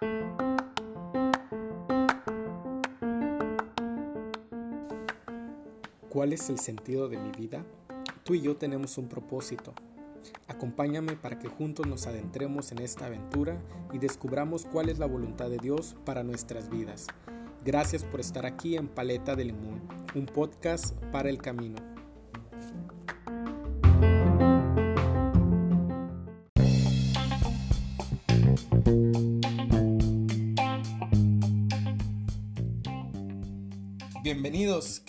¿Cuál es el sentido de mi vida? Tú y yo tenemos un propósito. Acompáñame para que juntos nos adentremos en esta aventura y descubramos cuál es la voluntad de Dios para nuestras vidas. Gracias por estar aquí en Paleta de Limón, un podcast para el camino.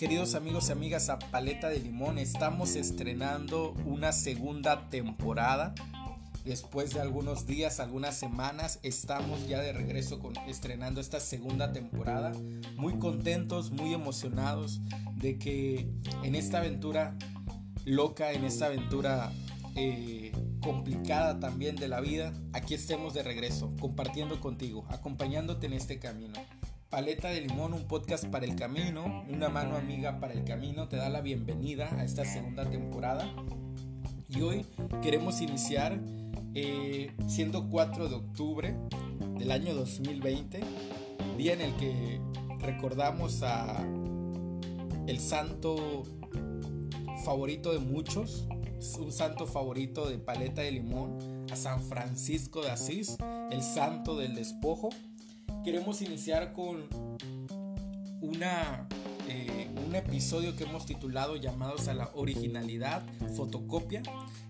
Queridos amigos y amigas a Paleta de Limón. Estamos estrenando una segunda temporada. Después de algunos días, algunas semanas, estamos ya de regreso con estrenando esta segunda temporada. Muy contentos, muy emocionados de que en esta aventura loca, en esta aventura eh, complicada también de la vida, aquí estemos de regreso, compartiendo contigo, acompañándote en este camino. Paleta de Limón, un podcast para el camino, una mano amiga para el camino, te da la bienvenida a esta segunda temporada. Y hoy queremos iniciar eh, siendo 4 de octubre del año 2020, día en el que recordamos a el santo favorito de muchos, un santo favorito de Paleta de Limón, a San Francisco de Asís, el santo del despojo queremos iniciar con una, eh, un episodio que hemos titulado llamados a la originalidad, fotocopia.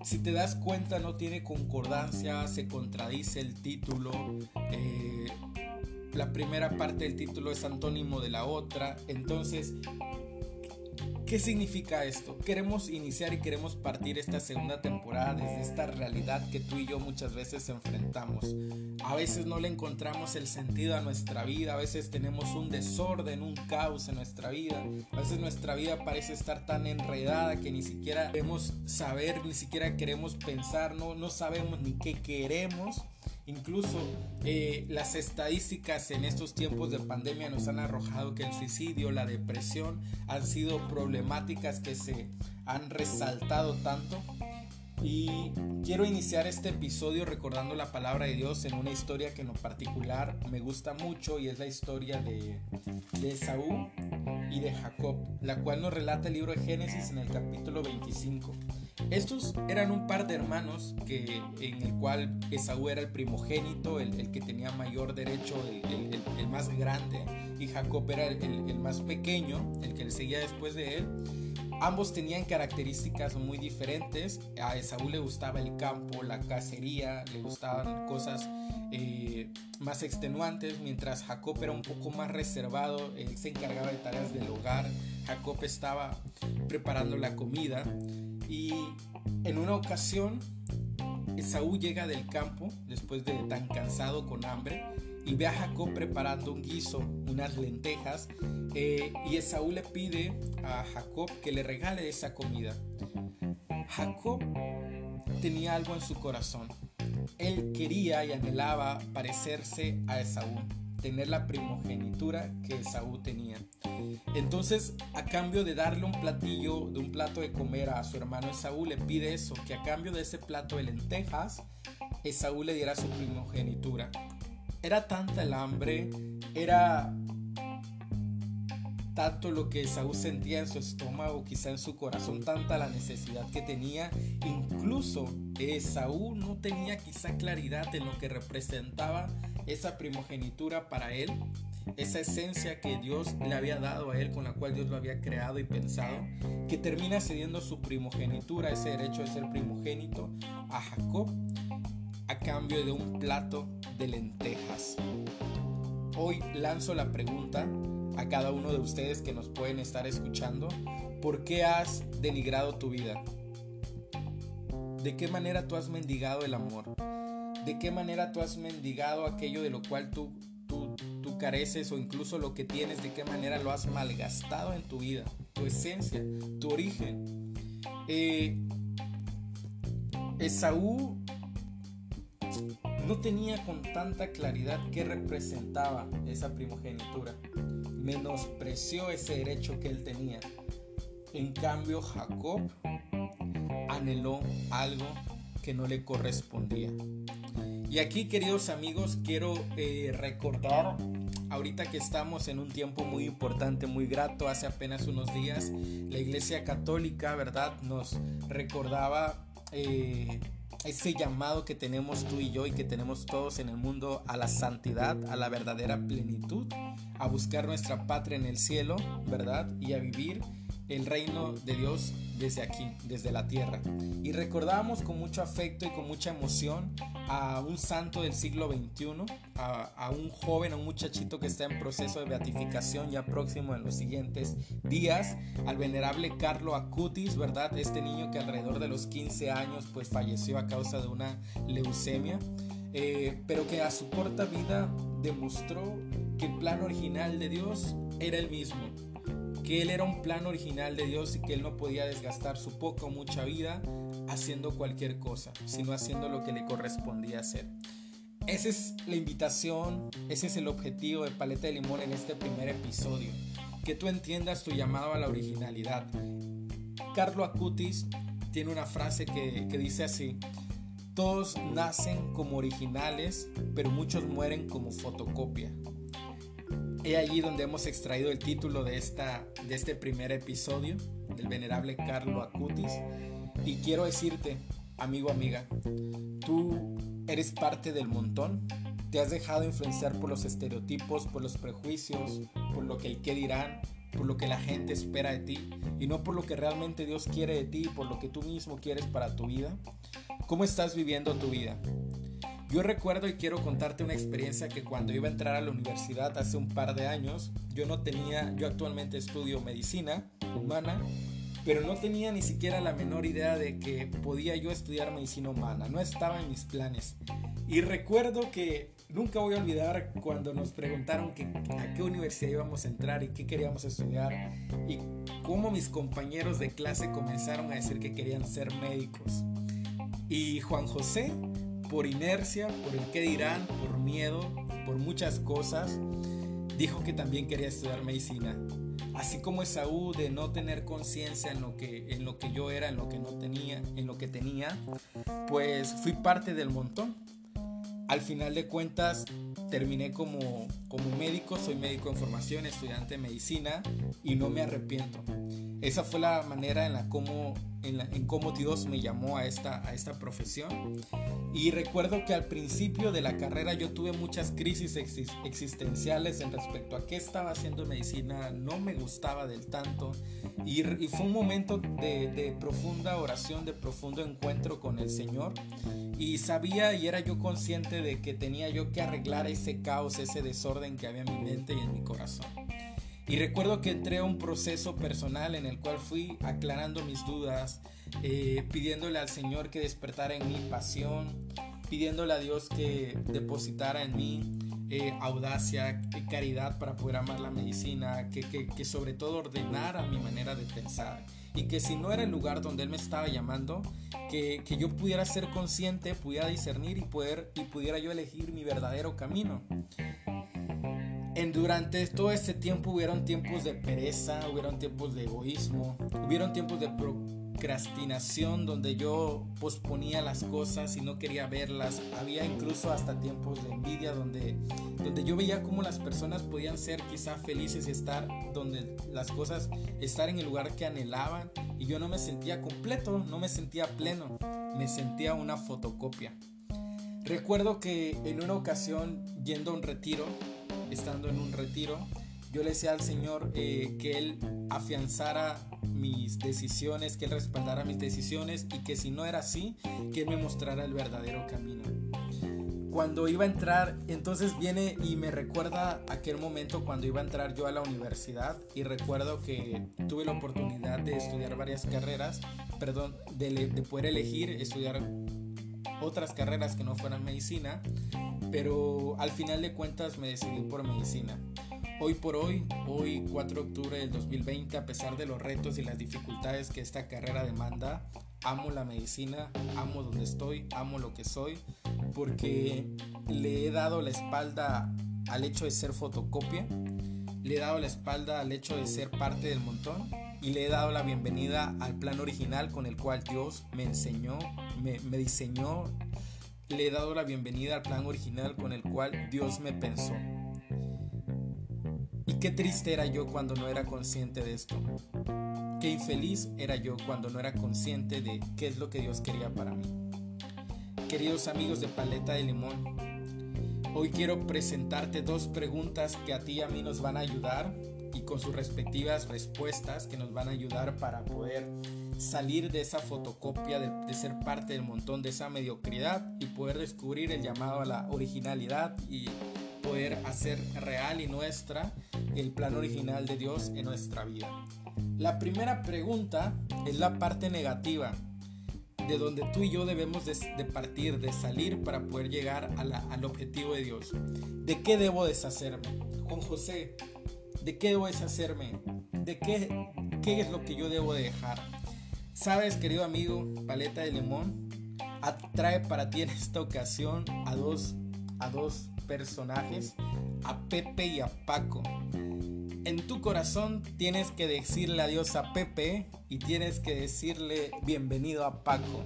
Si te das cuenta no tiene concordancia, se contradice el título. Eh, la primera parte del título es antónimo de la otra. Entonces ¿Qué significa esto? Queremos iniciar y queremos partir esta segunda temporada desde esta realidad que tú y yo muchas veces enfrentamos. A veces no le encontramos el sentido a nuestra vida, a veces tenemos un desorden, un caos en nuestra vida, a veces nuestra vida parece estar tan enredada que ni siquiera queremos saber, ni siquiera queremos pensar, no, no sabemos ni qué queremos. Incluso eh, las estadísticas en estos tiempos de pandemia nos han arrojado que el suicidio, la depresión han sido problemáticas que se han resaltado tanto. Y quiero iniciar este episodio recordando la palabra de Dios en una historia que en lo particular me gusta mucho y es la historia de, de Esaú y de Jacob, la cual nos relata el libro de Génesis en el capítulo 25. Estos eran un par de hermanos que, en el cual Esaú era el primogénito, el, que tenía mayor derecho, el, más grande, y Jacob era el, más pequeño, el que le seguía después de él. Ambos tenían características muy diferentes. A Esaú le gustaba el campo, la cacería, le gustaban cosas eh, más extenuantes, mientras Jacob era un poco más reservado, él se encargaba de tareas del hogar, Jacob estaba preparando la comida en una ocasión, Esaú llega del campo después de tan cansado con hambre y ve a Jacob preparando un guiso, unas lentejas, eh, y Esaú le pide a Jacob que le regale esa comida. Jacob tenía algo en su corazón. Él quería y anhelaba parecerse a Esaú tener la primogenitura que Esaú tenía. Entonces, a cambio de darle un platillo, de un plato de comer a su hermano Esaú, le pide eso, que a cambio de ese plato de lentejas, Esaú le diera su primogenitura. Era tanta el hambre, era tanto lo que Esaú sentía en su estómago, quizá en su corazón, tanta la necesidad que tenía. Incluso Esaú no tenía quizá claridad en lo que representaba esa primogenitura para él, esa esencia que Dios le había dado a él, con la cual Dios lo había creado y pensado, que termina cediendo su primogenitura, ese derecho de ser primogénito, a Jacob a cambio de un plato de lentejas. Hoy lanzo la pregunta a cada uno de ustedes que nos pueden estar escuchando, ¿por qué has denigrado tu vida? ¿De qué manera tú has mendigado el amor? De qué manera tú has mendigado aquello de lo cual tú, tú, tú, careces o incluso lo que tienes, de qué manera lo has malgastado en tu vida, tu esencia, tu origen. Eh, Esaú no tenía con tanta claridad qué representaba esa primogenitura. Menospreció ese derecho que él tenía. En cambio, Jacob anheló algo que no le correspondía. Y aquí, queridos amigos, quiero eh, recordar, ahorita que estamos en un tiempo muy importante, muy grato, hace apenas unos días, la Iglesia Católica, ¿verdad? Nos recordaba eh, ese llamado que tenemos tú y yo y que tenemos todos en el mundo a la santidad, a la verdadera plenitud, a buscar nuestra patria en el cielo, ¿verdad? Y a vivir el reino de Dios desde aquí, desde la tierra. Y recordábamos con mucho afecto y con mucha emoción a un santo del siglo XXI, a, un joven, a un muchachito que está en proceso de beatificación ya próximo en los siguientes días, al venerable Carlo Acutis, ¿verdad? Este niño que alrededor de los 15 años pues falleció a causa de una leucemia, eh, pero que a su corta vida demostró que el plan original de Dios era el mismo que él era un plan original de Dios y que él no podía desgastar su poca o mucha vida haciendo cualquier cosa, sino haciendo lo que le correspondía hacer. Esa es la invitación, ese es el objetivo de Paleta de Limón en este primer episodio, que tú entiendas tu llamado a la originalidad. Carlo Acutis tiene una frase que, que dice así, todos nacen como originales, pero muchos mueren como fotocopia. He allí donde hemos extraído el título de, esta, de este primer episodio del venerable Carlo Acutis. Y quiero decirte, amigo, amiga, tú eres parte del montón. Te has dejado influenciar por los estereotipos, por los prejuicios, por lo que el que dirán, por lo que la gente espera de ti y no por lo que realmente Dios quiere de ti, por lo que tú mismo quieres para tu vida. ¿Cómo estás viviendo tu vida? Yo recuerdo y quiero contarte una experiencia que cuando iba a entrar a la universidad hace un par de años, yo no tenía, yo actualmente estudio medicina humana, pero no tenía ni siquiera la menor idea de que podía yo estudiar medicina humana, no estaba en mis planes. Y recuerdo que nunca voy a olvidar cuando nos preguntaron que, a qué universidad íbamos a entrar y qué queríamos estudiar y cómo mis compañeros de clase comenzaron a decir que querían ser médicos. Y Juan José por inercia, por el qué dirán, por miedo, por muchas cosas, dijo que también quería estudiar medicina. Así como Esaú de no tener conciencia en lo que en lo que yo era, en lo que no tenía, en lo que tenía, pues fui parte del montón. Al final de cuentas terminé como como médico, soy médico en formación, estudiante de medicina y no me arrepiento. Esa fue la manera en la cómo en, cómo Dios me llamó a esta, a esta profesión. Y recuerdo que al principio de la carrera yo tuve muchas crisis existenciales en respecto a qué estaba haciendo medicina, no me gustaba del tanto. Y, fue un momento de, de, profunda oración, de profundo encuentro con el Señor. Y sabía y era yo consciente de que tenía yo que arreglar ese caos, ese desorden que había en mi mente y en mi corazón. Y recuerdo que entré a un proceso personal en el cual fui aclarando mis dudas, eh, pidiéndole al Señor que despertara en mí pasión, pidiéndole a Dios que depositara en mí eh, audacia, caridad para poder amar la medicina, que, que, sobre todo ordenara mi manera de pensar y que si no era el lugar donde Él me estaba llamando, que, que, yo pudiera ser consciente, pudiera discernir y, poder, y pudiera yo elegir mi verdadero camino. En, durante todo este tiempo hubieron tiempos de pereza, hubieron tiempos de egoísmo, hubieron tiempos de procrastinación donde yo posponía las cosas y no quería verlas. Había incluso hasta tiempos de envidia donde, donde yo veía cómo las personas podían ser quizá felices y estar donde las cosas, estar en el lugar que anhelaban y yo no me sentía completo, no me sentía pleno, me sentía una fotocopia. Recuerdo que en una ocasión yendo a un retiro, estando en un retiro, yo le decía al Señor eh, que Él afianzara mis decisiones, que Él respaldara mis decisiones y que si no era así, que Él me mostrara el verdadero camino. Cuando iba a entrar, entonces viene y me recuerda aquel momento cuando iba a entrar yo a la universidad y recuerdo que tuve la oportunidad de estudiar varias carreras, perdón, de, de poder elegir estudiar otras carreras que no fueran medicina pero al final de cuentas me decidí por medicina. Hoy por hoy, hoy 4 de octubre del 2020, a pesar de los retos y las dificultades que esta carrera demanda, amo la medicina, amo donde estoy, amo lo que soy, porque le he dado la espalda al hecho de ser fotocopia, le he dado la espalda al hecho de ser parte del montón y le he dado la bienvenida al plan original con el cual Dios me enseñó, me, me diseñó le he dado la bienvenida al plan original con el cual Dios me pensó. Qué triste era yo cuando no era consciente de esto. Qué infeliz era yo cuando no era consciente de qué es lo que Dios quería para mí. Queridos amigos de Paleta de Limón, hoy quiero presentarte dos preguntas que a ti y a mí nos van a ayudar y con sus respectivas respuestas que nos van a ayudar para poder salir de esa fotocopia, de, ser parte del montón de esa mediocridad y poder descubrir el llamado a la originalidad y poder hacer real y nuestra el plan original de Dios en nuestra vida. La primera pregunta es la parte negativa, de donde tú y yo debemos de, partir, de salir para poder llegar al objetivo de Dios. ¿De qué debo deshacerme? Juan José, ¿de qué debo deshacerme? ¿De qué, qué es lo que yo debo dejar? Sabes, querido amigo, paleta de limón, atrae para ti en esta ocasión a dos, a dos personajes, a Pepe y a Paco. En tu corazón tienes que decirle adiós a Pepe y tienes que decirle bienvenido a Paco.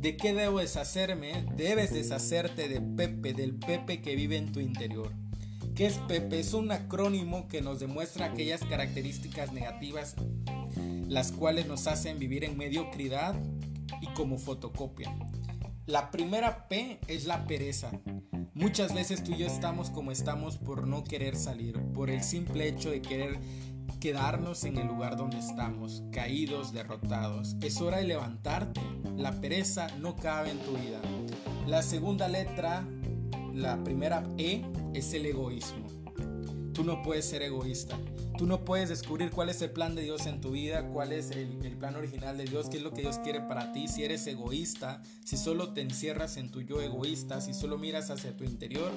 ¿De qué debo deshacerme? Debes deshacerte de Pepe, del Pepe que vive en tu interior. ¿Qué es Pepe? Es un acrónimo que nos demuestra aquellas características negativas las cuales nos hacen vivir en mediocridad y como fotocopia. La primera P es la pereza. Muchas veces tú y yo estamos como estamos por no querer salir, por el simple hecho de querer quedarnos en el lugar donde estamos, caídos, derrotados. Es hora de levantarte. La pereza no cabe en tu vida. La segunda letra, la primera E, es el egoísmo. Tú no puedes ser egoísta. Tú no puedes descubrir cuál es el plan de Dios en tu vida, cuál es el, plan original de Dios, qué es lo que Dios quiere para ti. Si eres egoísta, si solo te encierras en tu yo egoísta, si solo miras hacia tu interior.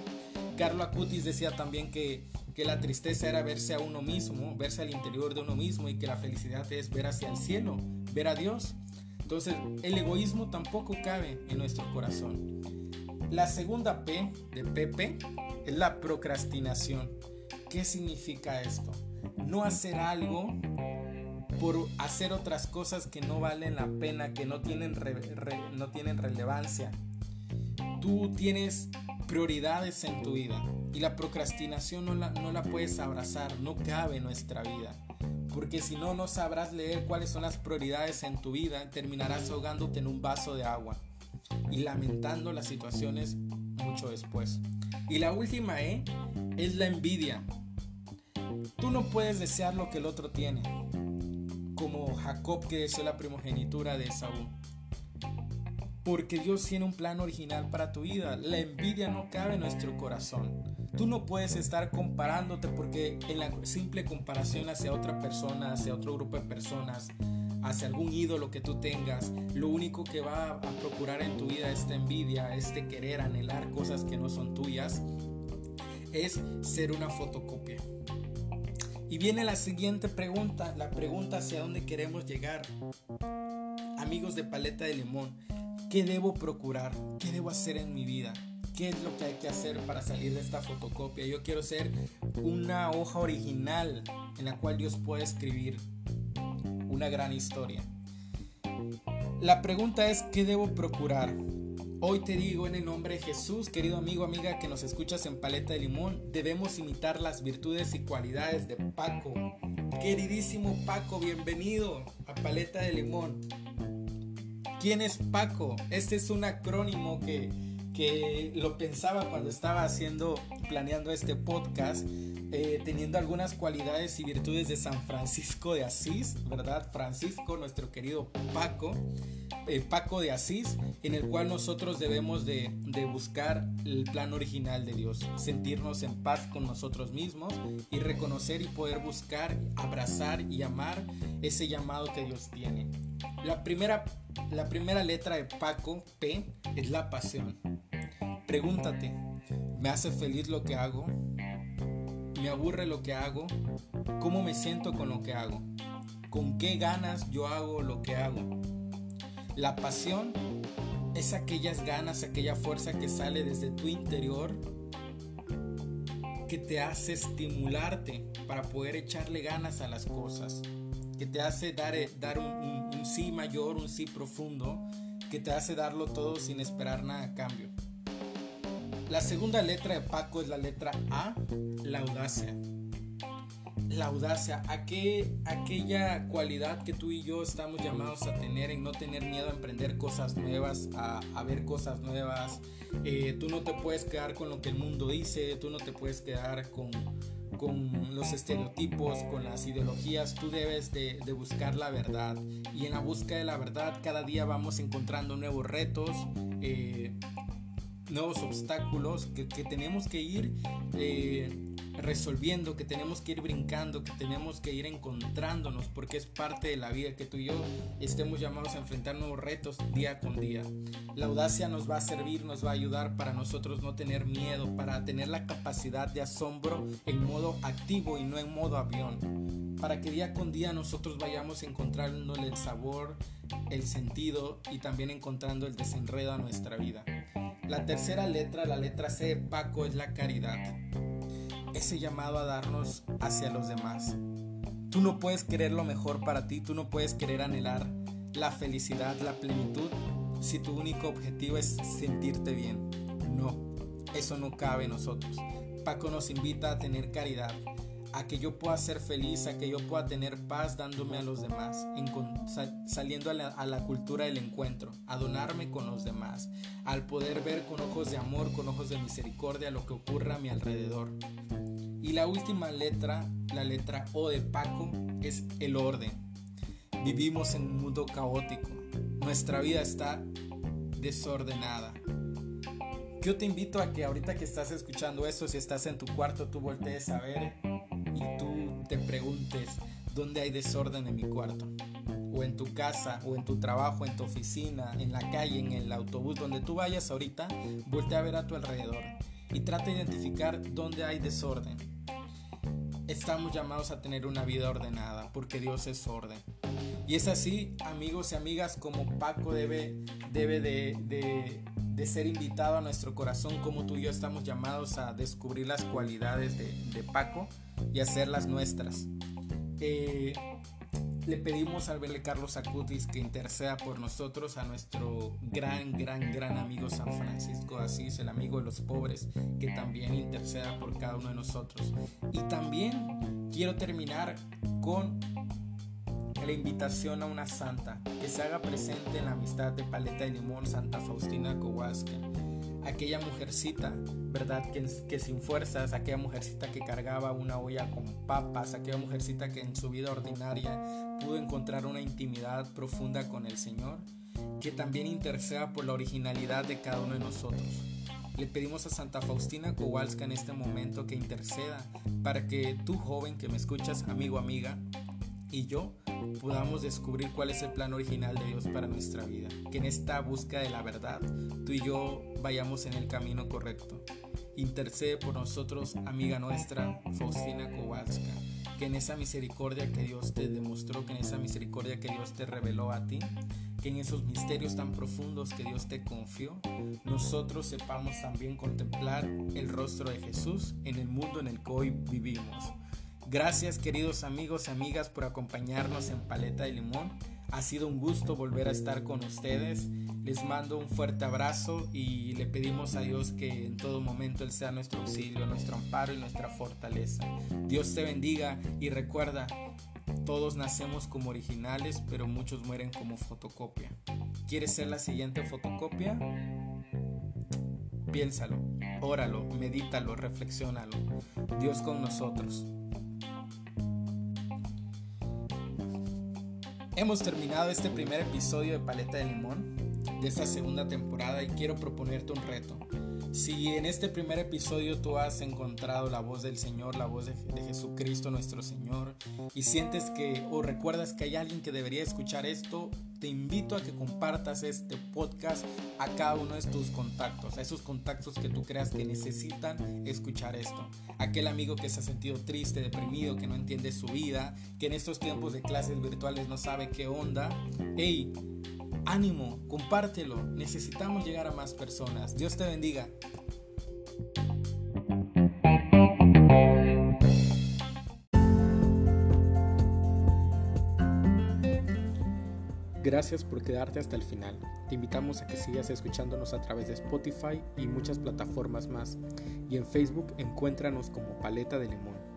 Carlo Acutis decía también que, que la tristeza era verse a uno mismo, verse al interior de uno mismo y que la felicidad es ver hacia el cielo, ver a Dios. Entonces, el egoísmo tampoco cabe en nuestro corazón. La segunda P de Pepe es la procrastinación. ¿Qué significa esto? No hacer algo por hacer otras cosas que no valen la pena, que no tienen, no tienen relevancia. Tú tienes prioridades en tu vida y la procrastinación no la, no la puedes abrazar, no cabe en nuestra vida. Porque si no, no sabrás leer cuáles son las prioridades en tu vida, terminarás ahogándote en un vaso de agua y lamentando las situaciones mucho después. Y la última E es la envidia. Tú no puedes desear lo que el otro tiene, como Jacob que deseó la primogenitura de Saúl. Porque Dios tiene un plan original para tu vida. La envidia no cabe en nuestro corazón. Tú no puedes estar comparándote porque en la simple comparación hacia otra persona, hacia otro grupo de personas, hacia algún ídolo que tú tengas, lo único que va a procurar en tu vida esta envidia, este querer anhelar cosas que no son tuyas, es ser una fotocopia. Y viene la siguiente pregunta, la pregunta hacia dónde queremos llegar. Amigos de paleta de limón, ¿qué debo procurar? ¿Qué debo hacer en mi vida? ¿Qué es lo que hay que hacer para salir de esta fotocopia? Yo quiero ser una hoja original en la cual Dios pueda escribir una gran historia. La pregunta es, ¿qué debo procurar? Hoy te digo en el nombre de Jesús, querido amigo, amiga que nos escuchas en Paleta de Limón, debemos imitar las virtudes y cualidades de Paco. Queridísimo Paco, bienvenido a Paleta de Limón. ¿Quién es Paco? Este es un acrónimo que, que lo pensaba cuando estaba haciendo, planeando este podcast, eh, teniendo algunas cualidades y virtudes de San Francisco de Asís, ¿verdad? Francisco, nuestro querido Paco. Eh, Paco de Asís, en el cual nosotros debemos de, buscar el plan original de Dios, sentirnos en paz con nosotros mismos y reconocer y poder buscar, abrazar y amar ese llamado que Dios tiene. La primera, la primera letra de Paco, P, es la pasión. Pregúntate, ¿me hace feliz lo que hago? ¿Me aburre lo que hago? ¿Cómo me siento con lo que hago? ¿Con qué ganas yo hago lo que hago? La pasión es aquellas ganas, aquella fuerza que sale desde tu interior que te hace estimularte para poder echarle ganas a las cosas, que te hace dar, eh, dar un, sí mayor, un sí profundo, que te hace darlo todo sin esperar nada a cambio. La segunda letra de Paco es la letra A, la audacia. La audacia, aquella cualidad que tú y yo estamos llamados a tener en no tener miedo a emprender cosas nuevas, a, ver cosas nuevas. Eh, tú no te puedes quedar con lo que el mundo dice, tú no te puedes quedar con, con los estereotipos, con las ideologías, tú debes de, buscar la verdad. Y en la búsqueda de la verdad cada día vamos encontrando nuevos retos, eh, nuevos obstáculos que, tenemos que ir eh, resolviendo, que tenemos que ir brincando, que tenemos que ir encontrándonos, porque es parte de la vida que tú y yo estemos llamados a enfrentar nuevos retos día con día. La audacia nos va a servir, nos va a ayudar para nosotros no tener miedo, para tener la capacidad de asombro en modo activo y no en modo avión, para que día con día nosotros vayamos encontrándole el sabor, el sentido y también encontrando el desenredo a nuestra vida. La tercera letra, la letra C de Paco, es la caridad ese llamado a darnos hacia los demás. Tú no puedes querer lo mejor para ti, tú no puedes querer anhelar la felicidad, la plenitud, si tu único objetivo es sentirte bien. No, eso no cabe en nosotros. Paco nos invita a tener caridad, a que yo pueda ser feliz, a que yo pueda tener paz dándome a los demás, saliendo a la, cultura del encuentro, a donarme con los demás, al poder ver con ojos de amor, con ojos de misericordia lo que ocurre a mi alrededor. Y la última letra, la letra O de Paco, es el orden. Vivimos en un mundo caótico. Nuestra vida está desordenada. Yo te invito a que ahorita que estás escuchando eso, si estás en tu cuarto, tú voltees a ver te preguntes dónde hay desorden en mi cuarto. O en tu casa, o en tu trabajo, en tu oficina, en la calle, en el autobús, donde tú vayas ahorita, voltea a ver a tu alrededor y trata de identificar dónde hay desorden. Estamos llamados a tener una vida ordenada porque Dios es orden. Y es así, amigos y amigas, como Paco debe, debe de, de, ser invitado a nuestro corazón, como tú y yo estamos llamados a descubrir las cualidades de, de Paco y hacerlas nuestras. Eh, le pedimos al verle Carlos Acutis que interceda por nosotros, a nuestro gran, gran, gran amigo San Francisco de Asís, el amigo de los pobres, que también interceda por cada uno de nosotros. Y también quiero terminar con la invitación a una santa que se haga presente en la amistad de Paleta de Limón Santa Faustina Kowalska aquella mujercita, ¿verdad? Que, sin fuerzas, aquella mujercita que cargaba una olla con papas, aquella mujercita que en su vida ordinaria pudo encontrar una intimidad profunda con el Señor, que también interceda por la originalidad de cada uno de nosotros. Le pedimos a Santa Faustina Kowalska en este momento que interceda para que tú joven que me escuchas, amigo, amiga, y yo podamos descubrir cuál es el plan original de Dios para nuestra vida. Que en esta búsqueda de la verdad, tú y yo vayamos en el camino correcto. Intercede por nosotros, amiga nuestra, Faustina Kowalska. Que en esa misericordia que Dios te demostró, que en esa misericordia que Dios te reveló a ti, que en esos misterios tan profundos que Dios te confió, nosotros sepamos también contemplar el rostro de Jesús en el mundo en el que hoy vivimos. Gracias queridos amigos y amigas por acompañarnos en Paleta de Limón. Ha sido un gusto volver a estar con ustedes. Les mando un fuerte abrazo y le pedimos a Dios que en todo momento Él sea nuestro auxilio, nuestro amparo y nuestra fortaleza. Dios te bendiga y recuerda, todos nacemos como originales, pero muchos mueren como fotocopia. ¿Quieres ser la siguiente fotocopia? Piénsalo, óralo, medítalo, reflexiónalo. Dios con nosotros. Hemos terminado este primer episodio de Paleta de Limón de esta segunda temporada y quiero proponerte un reto. Si en este primer episodio tú has encontrado la voz del Señor, la voz de, Jesucristo nuestro Señor, y sientes que o recuerdas que hay alguien que debería escuchar esto, te invito a que compartas este podcast a cada uno de tus contactos, a esos contactos que tú creas que necesitan escuchar esto. Aquel amigo que se ha sentido triste, deprimido, que no entiende su vida, que en estos tiempos de clases virtuales no sabe qué onda. Hey, Ánimo, compártelo. Necesitamos llegar a más personas. Dios te bendiga. Gracias por quedarte hasta el final. Te invitamos a que sigas escuchándonos a través de Spotify y muchas plataformas más. Y en Facebook encuéntranos como Paleta de Limón.